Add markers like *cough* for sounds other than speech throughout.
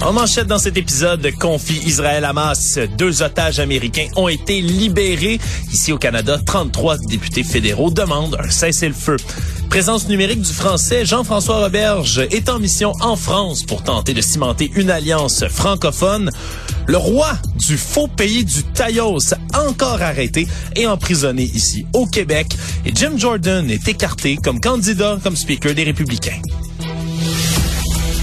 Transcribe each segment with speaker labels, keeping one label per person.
Speaker 1: En manchette dans cet épisode de conflit Israël-Hamas, deux otages américains ont été libérés. Ici au Canada, 33 députés fédéraux demandent un cessez-le-feu. Présence numérique du français, Jean-François Roberge est en mission en France pour tenter de cimenter une alliance francophone. Le roi du faux pays du Taillos, encore arrêté et emprisonné ici au Québec. Et Jim Jordan est écarté comme candidat comme speaker des Républicains.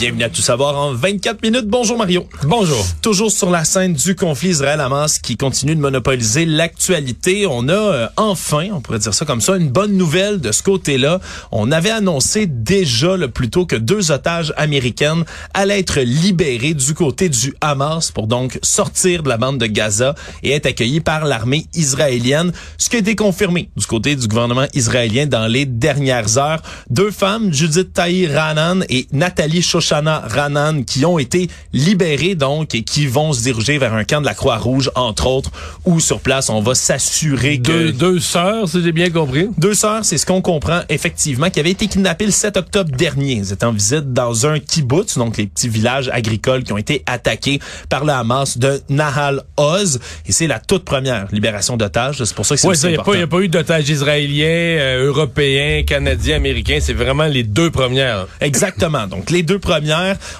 Speaker 1: Bienvenue à Tout savoir en 24 minutes. Bonjour Mario.
Speaker 2: Bonjour.
Speaker 1: Toujours sur la scène du conflit Israël-Hamas qui continue de monopoliser l'actualité. On a euh, enfin, on pourrait dire ça comme ça, une bonne nouvelle de ce côté-là. On avait annoncé déjà le plus tôt que deux otages américaines allaient être libérés du côté du Hamas pour donc sortir de la bande de Gaza et être accueillis par l'armée israélienne. Ce qui a été confirmé du côté du gouvernement israélien dans les dernières heures. Deux femmes, Judith Tahir Ranan et Nathalie Shoshana Ranan, qui ont été libérées donc et qui vont se diriger vers un camp de la Croix-Rouge, entre autres, où sur place, on va s'assurer que...
Speaker 2: Deux, deux sœurs, si j'ai bien compris.
Speaker 1: Deux sœurs, c'est ce qu'on comprend effectivement, qui avaient été kidnappées le 7 octobre dernier. Elles étaient en visite dans un kibbutz, donc les petits villages agricoles qui ont été attaqués par le Hamas de Nahal Oz. Et c'est la toute première libération d'otages. C'est pour ça que c'est
Speaker 2: Oui,
Speaker 1: aussi
Speaker 2: il n'y a,
Speaker 1: important.
Speaker 2: a pas eu d'otages israéliens, euh, européens, canadiens, américains. C'est vraiment les deux premières.
Speaker 1: Exactement. Donc les deux premières,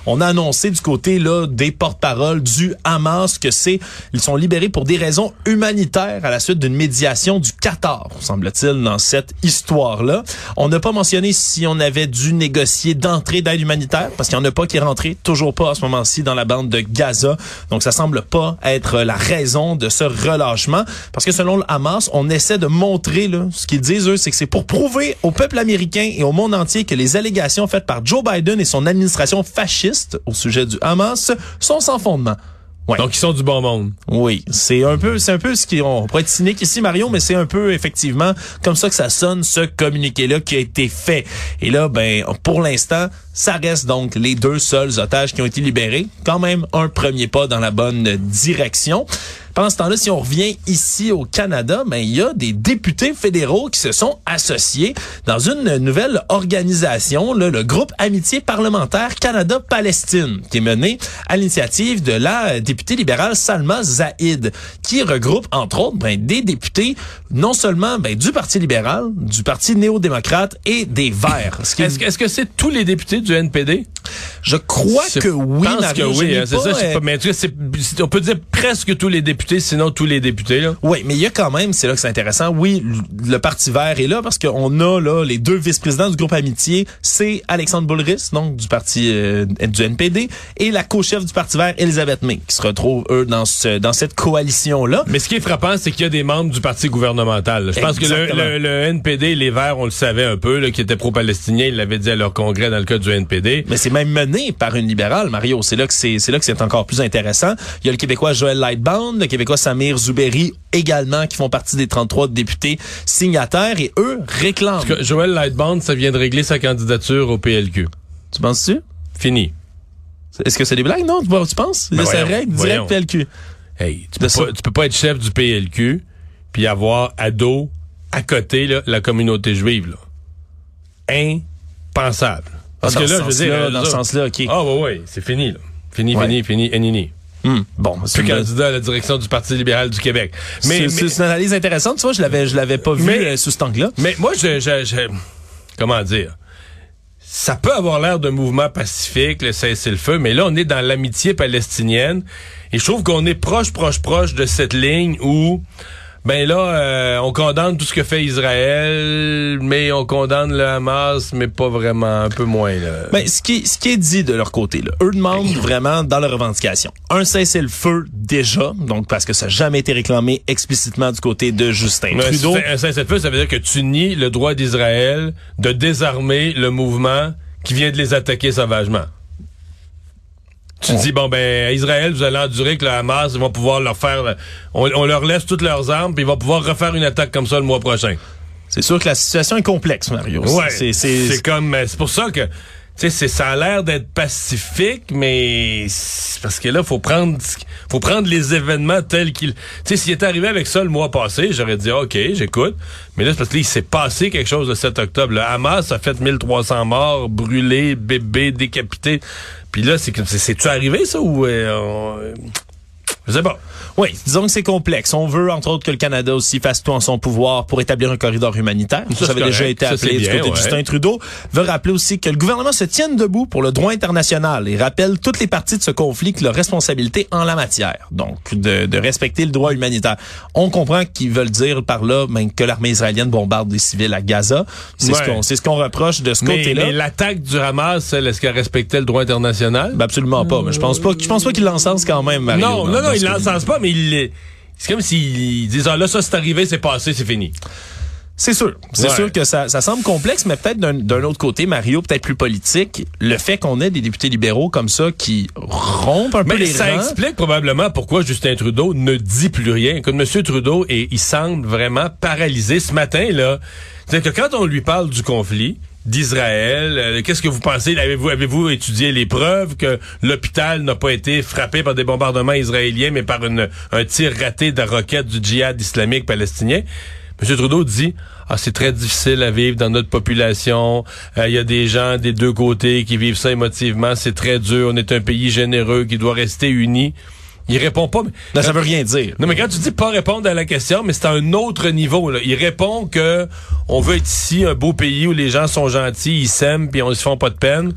Speaker 1: on a annoncé du côté là des porte-paroles du Hamas que c'est ils sont libérés pour des raisons humanitaires à la suite d'une médiation du Qatar, semble-t-il dans cette histoire-là. On n'a pas mentionné si on avait dû négocier d'entrée d'aide humanitaire parce qu'il n'y en a pas qui est rentré, toujours pas à ce moment-ci dans la bande de Gaza. Donc ça semble pas être la raison de ce relâchement parce que selon le Hamas, on essaie de montrer là, ce qu'ils disent eux, c'est que c'est pour prouver au peuple américain et au monde entier que les allégations faites par Joe Biden et son administration fasciste au sujet du Hamas sont sans fondement. Ouais.
Speaker 2: Donc, ils sont du bon monde.
Speaker 1: Oui, c'est un peu, c'est un peu ce qui, on pourrait être cynique ici, Mario, mais c'est un peu effectivement comme ça que ça sonne ce communiqué-là qui a été fait. Et là, ben, pour l'instant, ça reste donc les deux seuls otages qui ont été libérés. Quand même un premier pas dans la bonne direction. Pendant ce temps-là, si on revient ici au Canada, ben il y a des députés fédéraux qui se sont associés dans une nouvelle organisation, là, le groupe Amitié parlementaire Canada-Palestine, qui est mené à l'initiative de la députée libérale Salma Zaïd, qui regroupe entre autres ben, des députés non seulement ben, du Parti libéral, du Parti néo-démocrate et des Verts. Est-
Speaker 2: Est-ce que c'est tous les députés du NPD?
Speaker 1: je crois que oui, Mario,
Speaker 2: que oui, hein, c'est
Speaker 1: pas,
Speaker 2: ça. sais
Speaker 1: euh,
Speaker 2: pas, mais en tout cas, c'est- c'est- on peut dire presque tous les députés, sinon tous les députés. Là.
Speaker 1: Oui, mais il y a quand même, c'est là que c'est intéressant. Oui, le Parti vert est là parce qu'on a là les deux vice-présidents du groupe Amitié, c'est Alexandre Boulris, donc du parti euh, du NPD, et la co-chef du Parti vert, Elisabeth May, qui se retrouvent eux dans ce dans cette coalition là.
Speaker 2: Mais ce qui est frappant, c'est qu'il y a des membres du parti gouvernemental. là. Je pense que le, le- le NPD, les Verts, on le savait un peu, là, qui étaient pro-palestiniens, ils l'avaient dit à leur congrès dans le cas du NPD.
Speaker 1: Mais c'est même mené par une libérale, Mario. C'est là que c'est, c'est là que c'est encore plus intéressant. Il y a le Québécois Joël Lightbound, le Québécois Samir Zouberi également, qui font partie des 33 députés signataires, et eux réclament.
Speaker 2: Parce que Joël Lightband, ça vient de régler sa candidature au PLQ.
Speaker 1: Tu penses-tu?
Speaker 2: Fini.
Speaker 1: Est-ce que c'est des blagues? Non, tu, penses?
Speaker 2: Ben
Speaker 1: c'est
Speaker 2: voyons,
Speaker 1: règle direct. PLQ.
Speaker 2: Hey, tu peux,
Speaker 1: ça.
Speaker 2: pas, tu peux pas être chef du PLQ puis avoir à dos, à côté, là, la communauté juive. Là. Impensable. Parce
Speaker 1: Ah,
Speaker 2: que là, je veux dire...
Speaker 1: dans ce
Speaker 2: ça-
Speaker 1: sens-là, OK.
Speaker 2: Ah, ouais, ouais, c'est fini, là. Fini,
Speaker 1: Ouais.
Speaker 2: fini, fini, enini.
Speaker 1: Hmm. Bon, c'est
Speaker 2: candidat à la direction du Parti libéral du Québec.
Speaker 1: mais, c'est une analyse intéressante. Tu vois, je l'avais, je l'avais pas vu
Speaker 2: Mais-
Speaker 1: euh, sous cet angle-là.
Speaker 2: mais moi, je, je, je- Comment dire? Ça peut avoir l'air d'un mouvement pacifique, le cessez-le-feu, mais là, on est dans l'amitié palestinienne. Et je trouve qu'on est proche, proche, proche de cette ligne où... Ben là, euh, on condamne tout ce que fait Israël, mais on condamne le Hamas, mais pas vraiment, un peu moins. Là.
Speaker 1: Ben, ce qui, ce qui est dit de leur côté, là, eux demandent vraiment dans leurs revendications un cessez-le-feu déjà, donc parce que ça n'a jamais été réclamé explicitement du côté de Justin
Speaker 2: Mais
Speaker 1: Trudeau.
Speaker 2: c'est- Un cessez-le-feu, ça veut dire que tu nies le droit d'Israël de désarmer le mouvement qui vient de les attaquer sauvagement. Tu dis, bon, ben, Israël, vous allez endurer que le Hamas, ils vont pouvoir leur faire, on, on leur laisse toutes leurs armes, puis ils vont pouvoir refaire une attaque comme ça le mois prochain.
Speaker 1: C'est sûr que la situation est complexe, Mario.
Speaker 2: Ouais,
Speaker 1: C'est-
Speaker 2: c'est
Speaker 1: c'est
Speaker 2: comme, c'est pour ça que, tu sais, c'est- ça a l'air d'être pacifique, mais c'est parce que là, faut prendre, faut prendre les événements tels qu'ils, tu sais, s'il était arrivé avec ça le mois passé, j'aurais dit, ok, j'écoute. Mais là, c'est parce qu'il s'est passé quelque chose le 7 octobre. Le Hamas a fait 1300 morts, brûlés, bébés, décapités. Puis là, c'est c'est-tu arrivé, ça, ou, euh, on- je sais pas.
Speaker 1: Oui, disons que c'est complexe. On veut, entre autres, que le Canada aussi fasse tout en son pouvoir pour établir un corridor humanitaire.
Speaker 2: Ça,
Speaker 1: Ça, avait déjà été appelé du
Speaker 2: bien,
Speaker 1: côté de. Justin Trudeau. Veut rappeler aussi que le gouvernement se tienne debout pour le droit international et rappelle toutes les parties de ce conflit que leur responsabilité en la matière. Donc, de, de respecter le droit humanitaire. On comprend qu'ils veulent dire par là ben, que l'armée israélienne bombarde des civils à Gaza. C'est ce qu'on c'est ce qu'on reproche de ce côté-là.
Speaker 2: mais l'attaque du Hamas, elle, est-ce qu'elle respectait le droit international?
Speaker 1: Ben, absolument pas. Mais je pense pas, je pense pas qu'il l'encense quand même, Mario.
Speaker 2: non, non, non,
Speaker 1: dans
Speaker 2: il l'encense pas, mais c'est comme s'ils disent ah là ça c'est arrivé, c'est passé, c'est fini.
Speaker 1: C'est sûr. C'est
Speaker 2: Ouais.
Speaker 1: sûr que ça, ça semble complexe, mais peut-être d'un autre côté, Mario, peut-être plus politique, le fait qu'on ait des députés libéraux comme ça qui rompent un peu
Speaker 2: Mais
Speaker 1: les
Speaker 2: ça
Speaker 1: rangs.
Speaker 2: explique probablement pourquoi Justin Trudeau ne dit plus rien. Comme M. Trudeau et il semble vraiment paralysé ce matin là. C'est que quand on lui parle du conflit d'Israël, euh, qu'est-ce que vous pensez? Avez-vous étudié les preuves que l'hôpital n'a pas été frappé par des bombardements israéliens mais par un tir raté de roquettes du djihad islamique palestinien? M. Trudeau dit ah c'est très difficile à vivre dans notre population. Euh, Il y a des gens des deux côtés qui vivent ça émotivement. C'est très dur. On est un pays généreux qui doit rester uni. Il répond pas. mais-
Speaker 1: Non, ça veut rien dire.
Speaker 2: non, mais quand tu dis pas répondre à la question, mais c'est à un autre niveau. Là. Il répond que on veut être ici un beau pays où les gens sont gentils, ils s'aiment, puis on se font pas de peine.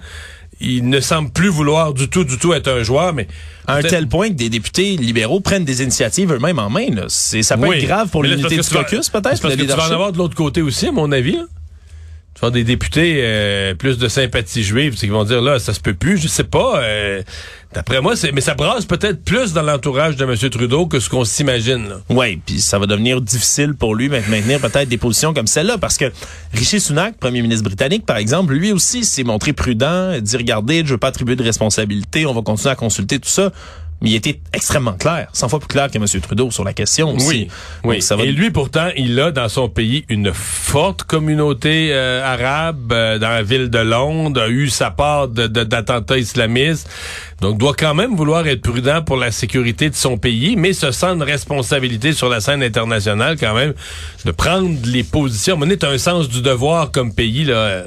Speaker 2: Il ne semble plus vouloir du tout, du tout être un joueur, mais
Speaker 1: À un tel point que des députés libéraux prennent des initiatives eux-mêmes en main. Là. C'est, ça peut
Speaker 2: Oui.
Speaker 1: être grave pour l'unité du caucus, peut-être.
Speaker 2: parce que tu vas en avoir de l'autre côté aussi, à mon avis. Là. Tu avoir des députés euh, plus de sympathie juive, c'est qu'ils vont dire là, ça se peut plus, je sais pas. euh, D'après moi, c'est mais ça brasse peut-être plus dans l'entourage de M. Trudeau que ce qu'on s'imagine.
Speaker 1: Oui, puis ça va devenir difficile pour lui de maintenir peut-être des positions comme celle-là, parce que Rishi Sunak, premier ministre britannique, par exemple, lui aussi s'est montré prudent, dit regardez, je veux pas attribuer de responsabilité, on va continuer à consulter tout ça. Mais il était extrêmement clair, 100 fois plus clair que M. Trudeau sur la question aussi.
Speaker 2: Oui, oui.
Speaker 1: Donc, ça va
Speaker 2: Et lui, pourtant, il a dans son pays une forte communauté euh, arabe euh, dans la ville de Londres, a eu sa part de- de- d'attentats islamistes. Donc, doit quand même vouloir être prudent pour la sécurité de son pays, mais se sent une responsabilité sur la scène internationale quand même de prendre les positions. On est un sens du devoir comme pays là, euh,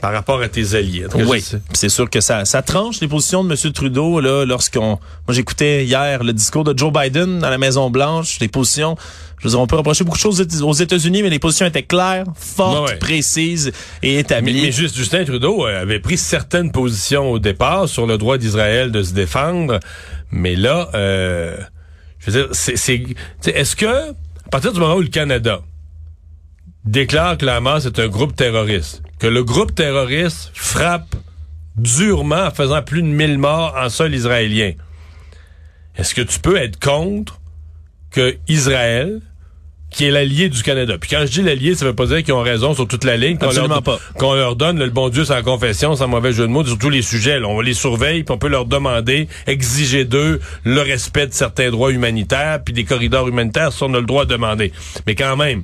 Speaker 2: par rapport à tes alliés. Cas,
Speaker 1: Oui, c'est sûr que ça, ça tranche les positions de M. Trudeau là lorsqu'on. Moi, j'écoutais hier le discours de Joe Biden dans la Maison Blanche. Les positions, je veux dire, on peut reprocher beaucoup de choses aux États-Unis, mais les positions étaient claires, fortes,
Speaker 2: Ouais,
Speaker 1: précises et
Speaker 2: Mais,
Speaker 1: établies.
Speaker 2: mais juste Justin Trudeau euh, avait pris certaines positions au départ sur le droit d'Israël de se défendre, mais là, euh, je veux dire, c'est, est-ce que à partir du moment où le Canada déclare que la Hamas est un groupe terroriste, que le groupe terroriste frappe durement en faisant plus de 1000 morts en sol israélien, est-ce que tu peux être contre que Israël qui est l'allié du Canada. Puis quand je dis l'allié, ça veut pas dire qu'ils ont raison sur toute la ligne. qu'on
Speaker 1: Absolument
Speaker 2: leur,
Speaker 1: pas.
Speaker 2: Qu'on leur donne le bon Dieu sans confession, sans mauvais jeu de mots, sur tous les sujets. là. on les surveille, puis on peut leur demander, exiger d'eux le respect de certains droits humanitaires, puis des corridors humanitaires, ça on a le droit de demander. Mais quand même,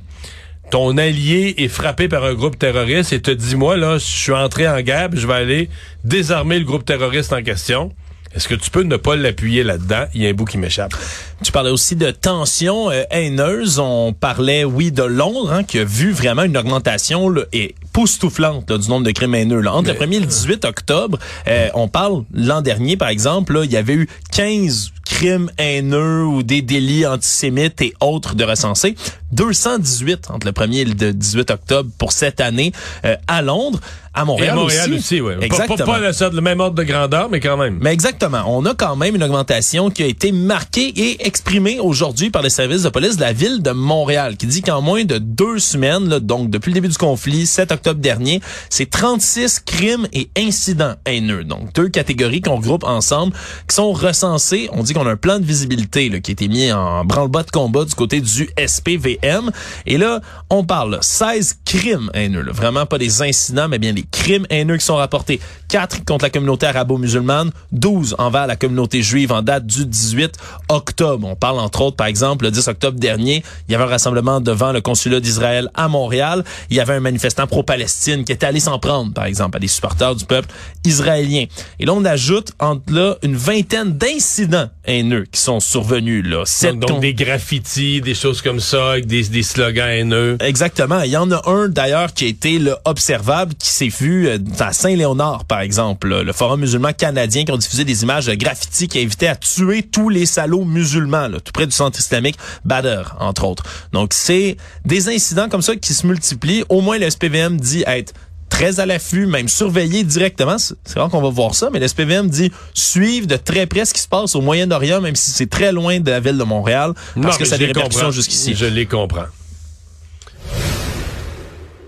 Speaker 2: ton allié est frappé par un groupe terroriste et te dit, moi, là, je suis entré en guerre, puis je vais aller désarmer le groupe terroriste en question. Est-ce que tu peux ne pas l'appuyer là-dedans? Il y a un bout qui m'échappe.
Speaker 1: Tu parlais aussi de tensions euh, haineuses. On parlait, oui, de Londres, hein, qui a vu vraiment une augmentation là, et poustouflante là, du nombre de crimes haineux. Là. Entre le 1er et le 18 octobre, euh, on parle l'an dernier, par exemple, là, il y avait eu 15 crimes haineux ou des délits antisémites et autres de recensés. 218 entre le 1er et le 18 octobre pour cette année euh, à Londres. À
Speaker 2: Et
Speaker 1: Montréal,
Speaker 2: à Montréal aussi, oui.
Speaker 1: Exactement.
Speaker 2: pas, pas le, le même ordre de grandeur, mais quand même.
Speaker 1: Mais exactement. On a quand même une augmentation qui a été marquée et exprimée aujourd'hui par les services de police de la ville de Montréal, qui dit qu'en moins de deux semaines, là, donc depuis le début du conflit, 7 octobre dernier, c'est 36 crimes et incidents haineux. Donc deux catégories qu'on regroupe ensemble, qui sont recensés. On dit qu'on a un plan de visibilité là, qui a été mis en branle-bas de combat du côté du SPVM. Et là, on parle là, 16 crimes haineux. Vraiment pas des incidents, mais bien des crimes haineux qui sont rapportés. 4 contre la communauté arabo-musulmane, 12 envers la communauté juive en date du 18 octobre. On parle entre autres, par exemple, le 10 octobre dernier, il y avait un rassemblement devant le consulat d'Israël à Montréal. Il y avait un manifestant pro-Palestine qui était allé s'en prendre, par exemple, à des supporters du peuple israélien. Et là, on ajoute entre là une vingtaine d'incidents haineux qui sont survenus. Là.
Speaker 2: Donc, donc des graffitis, des choses comme ça, avec des, des slogans haineux.
Speaker 1: Exactement. Il y en a un d'ailleurs qui a été là, observable, qui s'est vu euh, à Saint-Léonard, par exemple. là. Le Forum musulman canadien qui ont diffusé des images de graffitis qui invitaient à tuer tous les salauds musulmans, là, tout près du centre islamique Badr, entre autres. Donc, c'est des incidents comme ça qui se multiplient. Au moins, le SPVM dit être très à l'affût, même surveillé directement. C'est rare qu'on va voir ça, mais le SPVM dit suivre de très près ce qui se passe au Moyen-Orient, même si c'est très loin de la ville de Montréal, parce
Speaker 2: Non,
Speaker 1: que ça a des répercussions jusqu'ici.
Speaker 2: Je les comprends.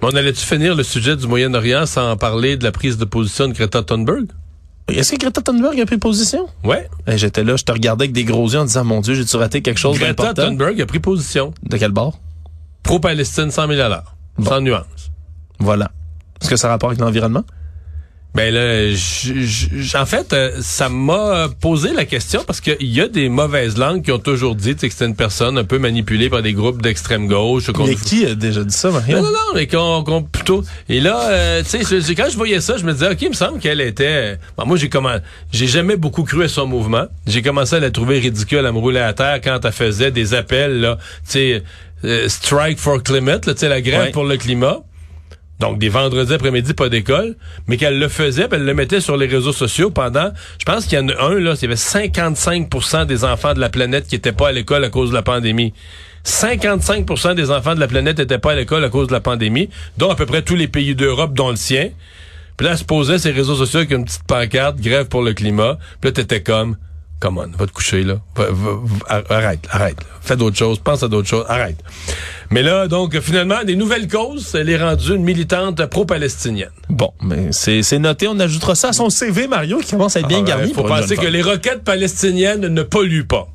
Speaker 2: On allait-tu finir le sujet du Moyen-Orient sans parler de la prise de position de Greta Thunberg?
Speaker 1: Est-ce que Greta Thunberg a pris position?
Speaker 2: Ouais.
Speaker 1: Eh, J'étais là, je te regardais avec des gros yeux en disant, mon Dieu, j'ai-tu raté quelque chose
Speaker 2: Greta
Speaker 1: d'important?
Speaker 2: Thunberg a pris position.
Speaker 1: De quel bord?
Speaker 2: Pro-Palestine 100 000 Sans nuance.
Speaker 1: Voilà. Est-ce que ça a rapport avec l'environnement?
Speaker 2: Ben là, j- j- en fait, euh, ça m'a posé la question parce qu'il y a des mauvaises langues qui ont toujours dit que c'était une personne un peu manipulée par des groupes d'extrême gauche.
Speaker 1: Mais qui a déjà dit ça, Mario?
Speaker 2: Non, non, non, mais qu'on plutôt. Et là, euh, tu sais, je- je- quand je voyais ça, je me disais, ok, il me semble qu'elle était. Bon, moi, j'ai comment, j'ai jamais beaucoup cru à son mouvement. J'ai commencé à la trouver ridicule, à me rouler à terre quand elle faisait des appels, là, tu sais, euh, strike for climate, là, tu sais, la grève
Speaker 1: Ouais.
Speaker 2: pour le climat. Donc, des vendredis après-midi, pas d'école, mais qu'elle le faisait, elle le mettait sur les réseaux sociaux pendant, je pense qu'il y en a un, là, il y avait 55% des enfants de la planète qui étaient pas à l'école à cause de la pandémie. 55% des enfants de la planète n'étaient pas à l'école à cause de la pandémie, dont à peu près tous les pays d'Europe, dont le sien. Puis là, elle se posait ses réseaux sociaux avec une petite pancarte, grève pour le climat. Puis là, t'étais comme, come on, va te coucher, là. Va- arrête, arrête. Fais d'autres choses, pense à d'autres choses, arrête. Mais là, donc, finalement, des nouvelles causes, elle est rendue une militante pro-palestinienne.
Speaker 1: Bon, mais c'est noté. On ajoutera ça à son CV, Mario, qui commence à être bien
Speaker 2: Ah,
Speaker 1: garni
Speaker 2: ouais, faut penser que les roquettes palestiniennes ne polluent pas.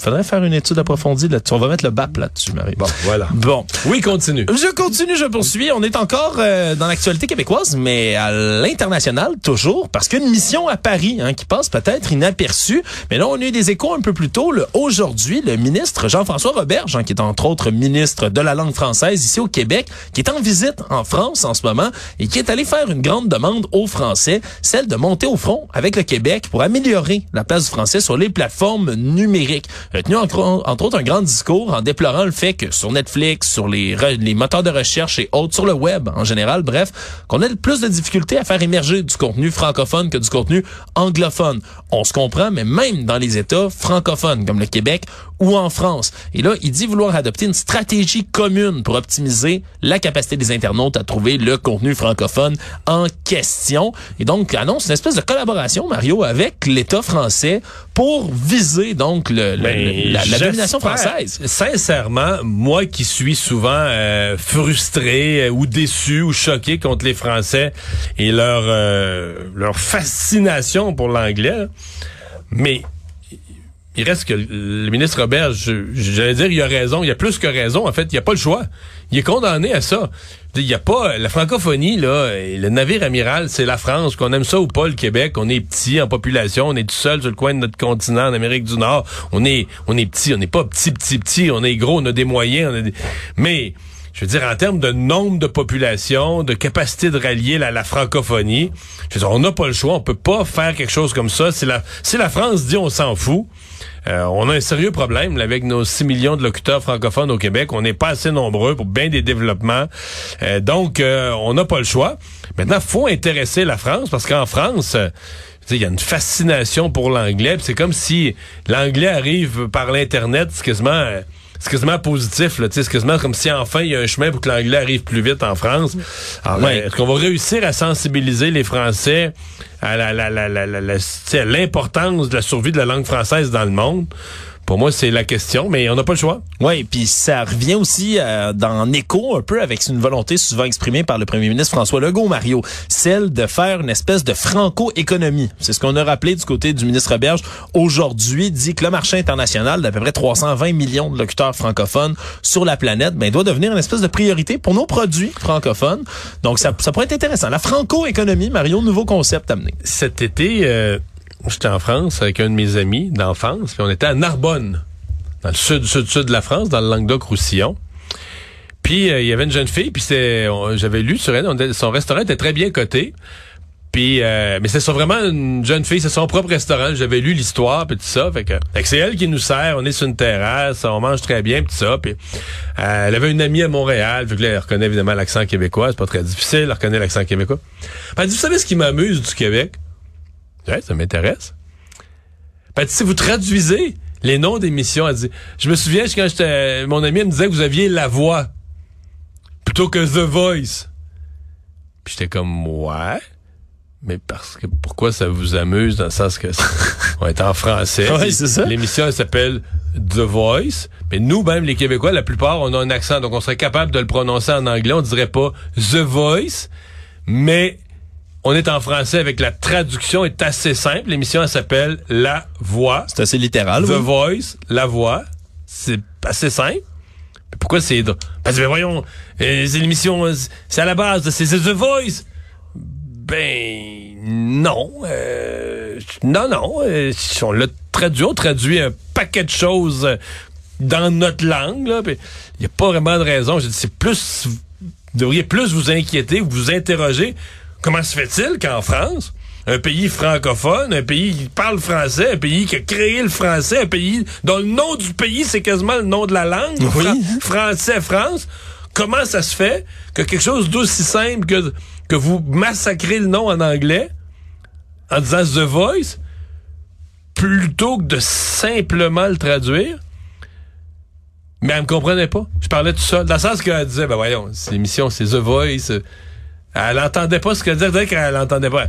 Speaker 1: Faudrait faire une étude approfondie là-dessus. On va mettre le BAP là-dessus, Marie.
Speaker 2: Bon, voilà.
Speaker 1: Bon.
Speaker 2: Oui, continue.
Speaker 1: Je continue, je poursuis. On est encore euh, dans l'actualité québécoise, mais à l'international toujours, parce qu'une mission à Paris hein, qui passe peut-être inaperçue. Mais là, on a eu des échos un peu plus tôt. Aujourd'hui, le ministre Jean-François Roberge, hein, qui est entre autres ministre de la langue française ici au Québec, qui est en visite en France en ce moment et qui est allé faire une grande demande aux Français, celle de monter au front avec le Québec pour améliorer la place du français sur les plateformes numériques. A tenu entre, autres un grand discours en déplorant le fait que sur Netflix, sur les, les moteurs de recherche et autres, sur le web en général, bref, qu'on ait plus de difficultés à faire émerger du contenu francophone que du contenu anglophone. On se comprend, mais même dans les États francophones comme le Québec ou en France. Et là, il dit vouloir adopter une stratégie commune pour optimiser la capacité des internautes à trouver le contenu francophone en question. Et donc, annonce une espèce de collaboration, Mario, avec l'État français pour viser donc le, le-
Speaker 2: Ben,
Speaker 1: la, la domination française.
Speaker 2: Sincèrement, moi qui suis souvent euh, frustré euh, ou déçu ou choqué contre les Français et leur euh, leur fascination pour l'anglais, mais il reste que le ministre Robert, j'allais dire, il a raison, il a plus que raison. En fait, il a pas le choix. Il est condamné à ça. Il y a pas la francophonie là, le navire amiral, c'est la France. Qu'on aime ça ou pas, le Québec, on est petit en population, on est tout seul sur le coin de notre continent en Amérique du Nord. On est, on est petit, on n'est pas petit, petit, petit. On est gros, on a des moyens, mais je veux dire, en termes de nombre de population, de capacité de rallier la, la francophonie, je veux dire, on n'a pas le choix, on peut pas faire quelque chose comme ça. Si la, si la France dit on s'en fout, euh, on a un sérieux problème avec nos 6 millions de locuteurs francophones au Québec. On n'est pas assez nombreux pour bien des développements. Euh, donc, euh, on n'a pas le choix. Maintenant, faut intéresser la France parce qu'en France, il y a une fascination pour l'anglais. C'est comme si l'anglais arrive par l'Internet, c'est quasiment... c'est quasiment positif, là, tu sais, c'est quasiment comme si enfin il y a un chemin pour que l'anglais arrive plus vite en France. Alors,
Speaker 1: Ouais.
Speaker 2: est-ce qu'on va réussir à sensibiliser les Français à la- la- la- la- la- la- tu sais, à l'importance de la survie de la langue française dans le monde? Pour moi, c'est la question, mais on n'a pas le choix.
Speaker 1: Oui, puis ça revient aussi euh, dans écho un peu avec une volonté souvent exprimée par le premier ministre François Legault, Mario, celle de faire une espèce de franco-économie. C'est ce qu'on a rappelé du côté du ministre Berge aujourd'hui, dit que le marché international d'à peu près 320 millions de locuteurs francophones sur la planète ben, doit devenir une espèce de priorité pour nos produits francophones. Donc, ça, ça pourrait être intéressant. La franco-économie, Mario, nouveau concept amené.
Speaker 2: Cet été, euh, j'étais en France avec un de mes amis d'enfance, puis on était à Narbonne, dans le sud, sud, sud de la France, dans le Languedoc-Roussillon. Puis euh, il y avait une jeune fille, puis j'avais lu sur elle, son restaurant était très bien coté. Puis, euh, mais c'est vraiment une jeune fille, c'est son propre restaurant. J'avais lu l'histoire, puis tout ça. Fait que, que c'est elle qui nous sert. On est sur une terrasse, on mange très bien, puis tout ça. Puis, euh, elle avait une amie à Montréal. Fait que là, elle reconnaît évidemment l'accent québécois. C'est pas très difficile, elle reconnaît l'accent québécois. Elle dit, vous savez ce qui m'amuse du Québec? Ça m'intéresse. Ben, si vous traduisez les noms d'émissions, elle dit, je me souviens quand j'étais, mon ami elle me disait que vous aviez La Voix plutôt que The Voice. Puis j'étais comme, ouais. Mais parce que, pourquoi ça vous amuse dans le sens que on est en français. *laughs*
Speaker 1: Ouais, c'est ça.
Speaker 2: L'émission, elle s'appelle The Voice. Mais nous, même, les Québécois, la plupart, on a un accent. Donc, on serait capable de le prononcer en anglais. On dirait pas The Voice. Mais, on est en français avec la traduction est assez simple. L'émission, elle s'appelle La Voix.
Speaker 1: C'est assez littéral.
Speaker 2: The
Speaker 1: oui.
Speaker 2: Voice, La Voix. C'est assez simple. Mais pourquoi c'est... Parce que, ben, voyons, euh, c'est l'émission... euh, C'est à la base, c'est c'est The Voice. Ben, non. euh, non, non. euh, on l'a traduit, on traduit un paquet de choses euh, dans notre langue. Il n'y a pas vraiment de raison. Je dis, c'est plus... Vous devriez plus vous inquiéter, vous interroger. Comment se fait-il qu'en France, un pays francophone, un pays qui parle français, un pays qui a créé le français, un pays dont le nom du pays, c'est quasiment le nom de la langue,
Speaker 1: Oui.
Speaker 2: Fra- français, France, comment ça se fait que quelque chose d'aussi simple que, que vous massacrez le nom en anglais en disant The Voice, plutôt que de simplement le traduire? Mais elle me comprenait pas. Je parlais tout seul. Dans le sens qu'elle disait, ben voyons, c'est l'émission, c'est The Voice. Elle entendait pas ce qu'elle disait, qu'elle entendait pas.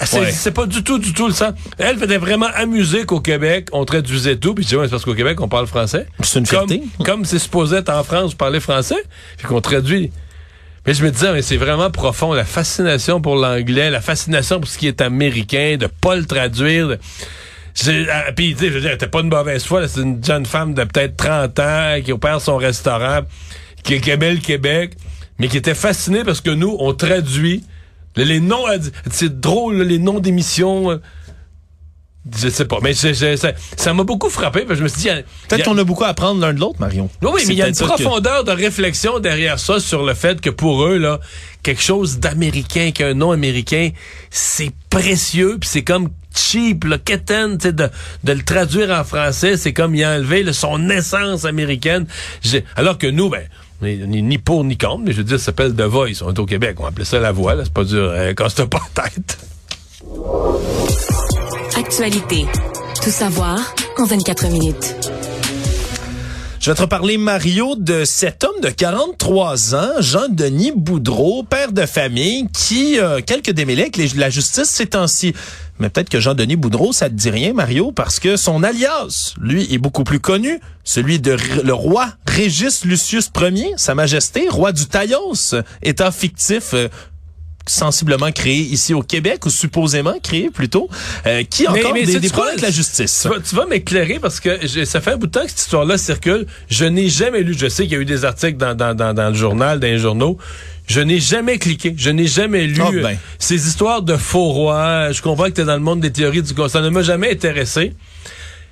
Speaker 1: Ouais.
Speaker 2: saisissait pas du tout, du tout le sens. Elle faisait vraiment amuser qu'au Québec, on traduisait tout. Puis c'est parce qu'au Québec, on parle français.
Speaker 1: C'est une fierté.
Speaker 2: comme c'est supposé être en France, vous parlez français. Puis qu'on traduit. Mais je me disais, mais c'est vraiment profond, la fascination pour l'anglais, la fascination pour ce qui est américain, de pas le traduire. de- ah, Puis, tu sais, je veux dire, elle était pas une mauvaise foi. C'est une jeune femme de peut-être 30 ans qui opère son restaurant, qui, aimait le Québec, mais qui était fascinée parce que nous, on traduit les, noms. dit, C'est drôle, les noms d'émissions. euh, Je sais pas, mais je- je- ça ça m'a beaucoup frappé. parce que Je me suis dit,
Speaker 1: Peut-être qu'on a beaucoup à apprendre l'un de l'autre, Marion.
Speaker 2: oui, mais il y a une
Speaker 1: que-
Speaker 2: profondeur de réflexion derrière ça sur le fait que pour eux, là, quelque chose d'américain, qu'un nom américain, c'est précieux, puis c'est comme cheap, le keten, tu sais, de, de le traduire en français, c'est comme y enlever là, son essence américaine. Alors que nous, ben, on est- on est ni pour ni contre, mais je veux dire, ça s'appelle The Voice. On est au Québec, on appelait ça la voix, là, c'est pas dur, hein, casse-toi pas la tête.
Speaker 3: Actualité. Tout savoir en 24 minutes.
Speaker 1: Je vais te reparler, Mario, de cet homme de 43 ans, Jean-Denis Boudreau, père de famille, qui a quelques démêlés avec les- la justice ces temps-ci. Mais peut-être que Jean-Denis Boudreau, ça te dit rien, Mario, parce que son alias, lui, est beaucoup plus connu. Celui de le roi Régis Lucius Ier, Sa Majesté, roi du Taillos, état fictif euh, sensiblement créé ici au Québec, ou supposément créé plutôt, euh, qui a encore
Speaker 2: mais
Speaker 1: des, problèmes avec la justice.
Speaker 2: Tu vas, tu vas m'éclairer parce que ça fait un bout de temps que cette histoire-là circule. Je n'ai jamais lu. Je sais qu'il y a eu des articles dans, dans, dans, dans le journal, dans les journaux. Je n'ai jamais cliqué. Je n'ai jamais lu
Speaker 1: Ah ben.
Speaker 2: euh, ces histoires de faux rois. Je comprends que tu es dans le monde des théories du complot. Ça ne m'a jamais intéressé.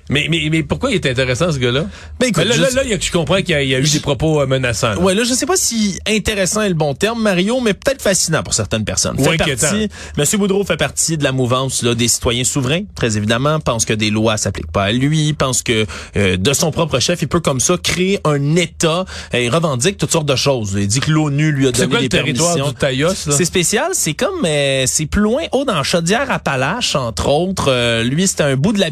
Speaker 2: Mais, mais, mais pourquoi il est intéressant, ce gars-là?
Speaker 1: Ben, écoute,
Speaker 2: Mais là,
Speaker 1: je-
Speaker 2: là, là, je comprends qu'il y a, il y a eu des propos euh, menaçants. là.
Speaker 1: Ouais, là, je sais pas si intéressant est le bon terme, Mario, mais peut-être fascinant pour certaines personnes. Fait partie, Monsieur Boudreau fait partie de la mouvance là, des citoyens souverains, très évidemment, pense que des lois s'appliquent pas à lui, pense que euh, de son propre chef, il peut comme ça créer un État. Euh, il revendique toutes sortes de choses. Il dit que l'ONU lui a donné
Speaker 2: quoi
Speaker 1: des
Speaker 2: le territoire
Speaker 1: permissions.
Speaker 2: du là?
Speaker 1: C'est spécial, c'est comme euh, c'est plus loin haut dans Chaudière-Appalaches entre autres. Euh, lui, c'était un bout de la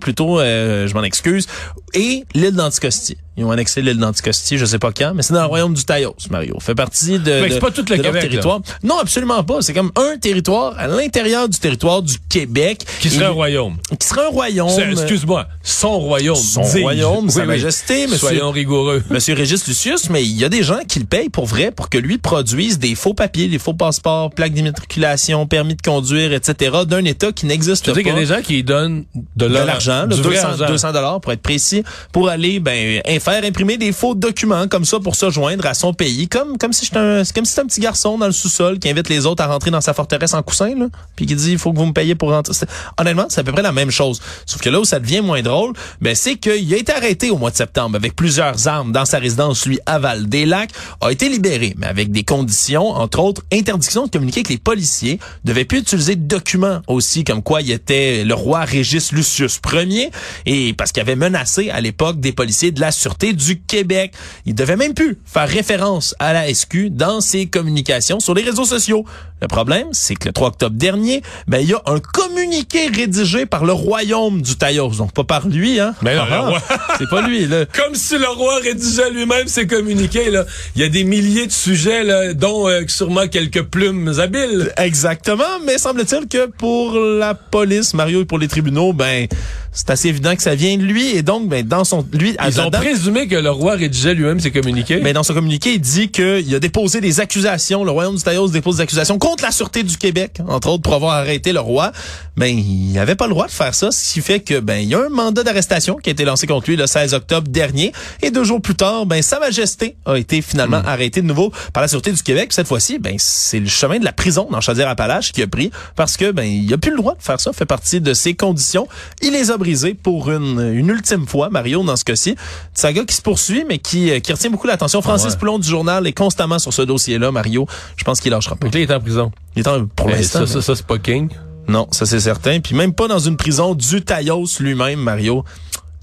Speaker 1: Plutôt, euh, je m'en excuse, et l'île d'Anticosti. Ils ont annexé l'île d'Anticosti, je sais pas quand, mais c'est dans le royaume du Taos, Mario. Fait partie de, de-
Speaker 2: c'est pas tout le Québec, là.
Speaker 1: territoire. Non, absolument pas. C'est comme un territoire à l'intérieur du territoire du Québec.
Speaker 2: Qui serait un royaume.
Speaker 1: Qui serait un royaume.
Speaker 2: Excuse-moi, son royaume.
Speaker 1: Son royaume, Sa
Speaker 2: Oui.
Speaker 1: Majesté, monsieur-
Speaker 2: Soyons rigoureux. *laughs*
Speaker 1: Monsieur Régis Lucius, mais il y a des gens qui le payent pour vrai pour que lui produise des faux papiers, des faux passeports, plaques d'immatriculation, permis de conduire, etc. d'un État qui n'existe
Speaker 2: Tu
Speaker 1: pas.
Speaker 2: sais qu'il y a des gens qui donnent de,
Speaker 1: l'argent, là,
Speaker 2: du vrai
Speaker 1: 200,
Speaker 2: argent.
Speaker 1: 200 dollars pour être précis, pour aller ben faire imprimer des faux documents comme ça pour se joindre à son pays, comme comme si j'étais un comme si un petit garçon dans le sous-sol qui invite les autres à rentrer dans sa forteresse en coussin là, puis qui dit il faut que vous me payiez pour rentrer. Honnêtement, c'est à peu près la même chose. Sauf que là où ça devient moins drôle, ben c'est qu'il a été arrêté au mois de septembre avec plusieurs armes dans sa résidence lui à Val-des-Lacs, a été libéré mais avec des conditions entre autres interdiction de communiquer avec les policiers, devait plus utiliser de documents aussi comme quoi il était le roi Régis Lucius Ier et parce qu'il avait menacé à l'époque des policiers de la sûreté du Québec. Il devait même plus faire référence à la SQ dans ses communications sur les réseaux sociaux. Le problème, c'est que le 3 octobre dernier, ben il y a un communiqué rédigé par le royaume du Taïos, donc pas par lui hein.
Speaker 2: Mais non,
Speaker 1: Ah,
Speaker 2: roi- *laughs*
Speaker 1: c'est pas lui là. *laughs*
Speaker 2: Comme si le roi rédigeait lui-même ses communiqués. Là. Il y a des milliers de sujets, là, dont euh, sûrement quelques plumes habiles.
Speaker 1: Exactement, mais semble-t-il que pour la police, Mario, et pour les tribunaux, ben c'est assez évident que ça vient de lui et donc ben dans son lui
Speaker 2: Ils ont présumé que le roi rédigeait lui-même ses communiqués.
Speaker 1: mais dans son communiqué, il dit qu'il a déposé des accusations, le royaume du Taïos dépose des accusations contre la sûreté du Québec, entre autres pour avoir arrêté le roi. Ben il n'avait pas le droit de faire ça, ce qui fait que ben il y a un mandat d'arrestation qui a été lancé contre lui le 16 octobre dernier et deux jours plus tard, ben sa majesté a été finalement
Speaker 2: Hmm.
Speaker 1: arrêtée de nouveau par la sûreté du Québec. Puis cette fois-ci, ben c'est le chemin de la prison dans Chaudière-Appalaches qui a pris parce que ben il a plus le droit de faire ça, fait partie de ses conditions. Il les a pour une, une ultime fois, Mario dans ce cas-ci. Saga qui se poursuit mais qui euh, qui retient beaucoup l'attention. Francis
Speaker 2: ouais.
Speaker 1: Poulon du journal est constamment sur ce dossier-là, Mario. Je pense qu'il lâchera pas.
Speaker 2: Donc là, il est en prison.
Speaker 1: Il est en, pour
Speaker 2: Mais
Speaker 1: l'instant.
Speaker 2: ça, ça, ça, c'est pas King.
Speaker 1: Non, ça c'est certain. Puis même pas dans une prison du Taïos lui-même, Mario.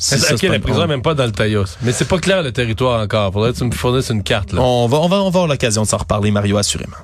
Speaker 1: C'est ça,
Speaker 2: ok, la prison même pas dans le Taïos? Mais c'est pas clair le territoire encore. Faudrait que tu me fournisses une carte. Là.
Speaker 1: On va, on va, on va avoir l'occasion de s'en reparler, Mario, assurément.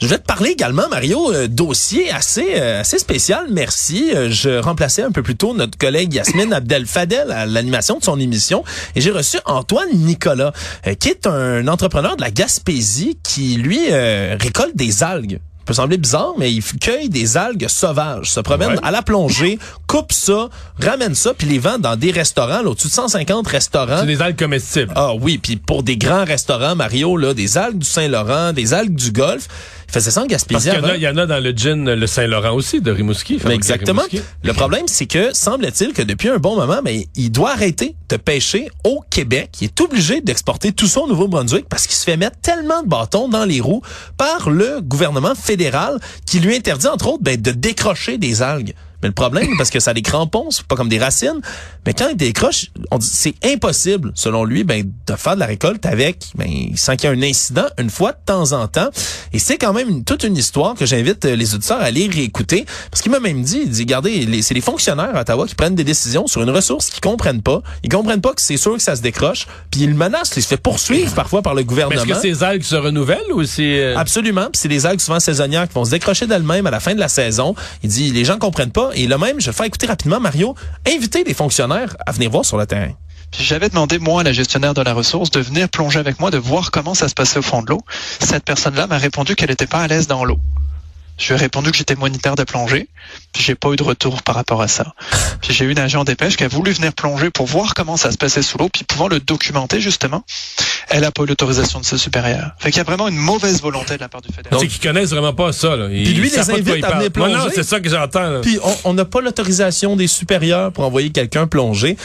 Speaker 1: Je vais te parler également, Mario, euh, dossier assez euh, assez spécial. Merci. Euh, je remplaçais un peu plus tôt notre collègue Yasmine Abdel Fadel à l'animation de son émission et j'ai reçu Antoine Nicolas, euh, qui est un entrepreneur de la Gaspésie qui lui euh, récolte des algues. Ça peut sembler bizarre, mais il cueille des algues sauvages, se promène
Speaker 2: Ouais.
Speaker 1: à la plongée, coupe ça, ramène ça, puis les vend dans des restaurants, là, au-dessus de 150 restaurants.
Speaker 2: C'est des algues comestibles.
Speaker 1: Ah oui, puis pour des grands restaurants, Mario, là, des algues du Saint-Laurent, des algues du Golfe, faisait ça en
Speaker 2: Parce qu'il y en a- il y en a dans le gin le Saint-Laurent aussi, de Rimouski.
Speaker 1: Mais exactement.
Speaker 2: Rimouski.
Speaker 1: Le problème, c'est que semble-t-il que depuis un bon moment, mais il doit arrêter de pêcher au Québec. Il est obligé d'exporter tout au Nouveau-Brunswick parce qu'il se fait mettre tellement de bâtons dans les roues par le gouvernement fédéral qui lui interdit, entre autres, ben, de décrocher des algues. Mais le problème, parce que ça a des crampons, c'est pas comme des racines. Mais quand il décroche, on dit c'est impossible, selon lui, ben, de faire de la récolte avec, ben, sans qu'il y ait un incident une fois de temps en temps. Et c'est quand même une- toute une histoire que j'invite euh, les auditeurs à aller réécouter. Parce qu'il m'a même dit, il dit, regardez, c'est les fonctionnaires à Ottawa qui prennent des décisions sur une ressource qu'ils comprennent pas. Ils comprennent pas que c'est sûr que ça se décroche. Puis ils menacent, il se fait poursuivre parfois par le gouvernement.
Speaker 2: est-ce que ces algues se renouvellent ou c'est... euh,
Speaker 1: Absolument. Puis c'est des algues souvent saisonnières qui vont se décrocher d'elles-mêmes à la fin de la saison. Il dit, les gens comprennent pas. Et là même, je vais faire écouter rapidement, Mario, inviter les fonctionnaires à venir voir sur le terrain.
Speaker 4: J'avais demandé, moi, à la gestionnaire de la ressource, de venir plonger avec moi, de voir comment ça se passait au fond de l'eau. Cette personne-là m'a répondu qu'elle n'était pas à l'aise dans l'eau. Je lui ai répondu que j'étais moniteur de plongée, puis j'ai pas eu de retour par rapport à ça. *laughs* Puis j'ai eu une agent des pêches qui a voulu venir plonger pour voir comment ça se passait sous l'eau, puis pouvoir le documenter justement. Elle a pas eu l'autorisation de ses supérieurs. Fait qu'il y a vraiment une mauvaise volonté de la part du fédéral.
Speaker 2: c'est qu'ils connaissent vraiment pas ça. Là. Ils
Speaker 1: Puis lui, les invite à venir
Speaker 2: parlent. Non, non,
Speaker 1: plonger.
Speaker 2: c'est ça que j'entends. là.
Speaker 1: Puis on- on n'a pas l'autorisation des supérieurs pour envoyer quelqu'un plonger.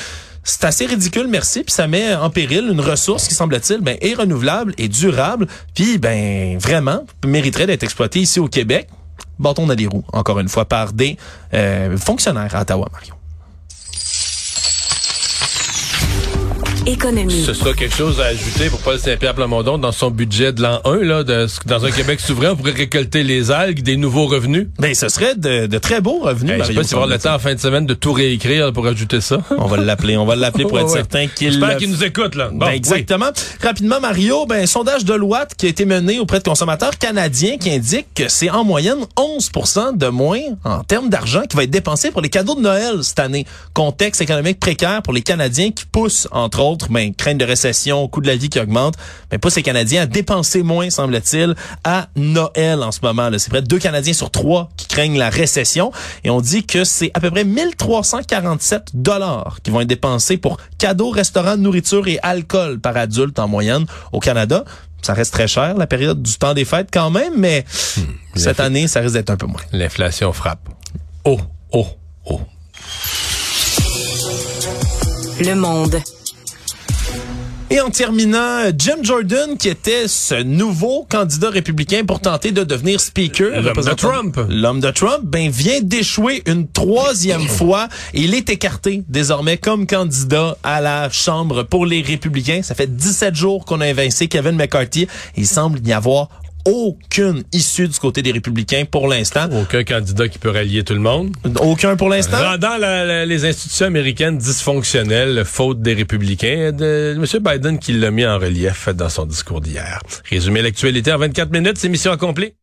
Speaker 1: C'est assez ridicule, merci, puis ça met en péril une ressource qui semble-t-il ben, est renouvelable et durable, puis ben vraiment mériterait d'être exploitée ici au Québec. Bâton dans les roues, encore une fois, par des euh, fonctionnaires à Ottawa, Mario.
Speaker 3: Économie.
Speaker 2: Ce sera quelque chose à ajouter pour Paul Saint-Pierre Plamondon dans son budget de l'an 1, là, de, dans un Québec souverain, on pourrait récolter les algues, des nouveaux revenus.
Speaker 1: Ben, ce serait de, de très beaux revenus.
Speaker 2: Hey, je sais
Speaker 1: Mario,
Speaker 2: pas va avoir le temps en fin de semaine de tout réécrire pour ajouter ça. *laughs*
Speaker 1: On va l'appeler, on va l'appeler pour être
Speaker 2: Ouais, ouais.
Speaker 1: certain qu'il
Speaker 2: J'espère qu'il nous écoute, là. Bon,
Speaker 1: Ben, exactement. Rapidement, Mario, ben, sondage de Loite qui a été mené auprès de consommateurs canadiens qui indique que c'est en moyenne 11% de moins en termes d'argent qui va être dépensé pour les cadeaux de Noël cette année. Contexte économique précaire pour les Canadiens qui poussent, entre autres, ben, crainte de récession, coût de la vie qui augmente, mais poussent les Canadiens à dépenser moins, semble-t-il, à Noël en ce moment. C'est près de deux Canadiens sur trois qui craignent la récession. Et on dit que c'est à peu près 1347 dollars qui vont être dépensés pour cadeaux, restaurants, nourriture et alcool par adulte en moyenne au Canada. Ça reste très cher, la période du temps des fêtes quand même, mais cette année, ça risque d'être un peu moins.
Speaker 2: L'inflation frappe. Oh, oh, oh.
Speaker 3: Le monde.
Speaker 1: Et en terminant, Jim Jordan, qui était ce nouveau candidat républicain pour tenter de devenir speaker.
Speaker 2: L'homme de Trump.
Speaker 1: L'homme de Trump, ben, vient d'échouer une troisième *laughs* fois. Et il est écarté désormais comme candidat à la Chambre pour les républicains. Ça fait 17 jours qu'on a invincé Kevin McCarthy. Il semble n'y avoir aucune issue du côté des républicains pour l'instant.
Speaker 2: Aucun candidat qui peut rallier tout le monde.
Speaker 1: Aucun pour l'instant.
Speaker 2: Rendant la- la- les institutions américaines dysfonctionnelles, faute des républicains, de M. Biden qui l'a mis en relief dans son discours d'hier. Résumé l'actualité en 24 minutes, c'est mission accomplie.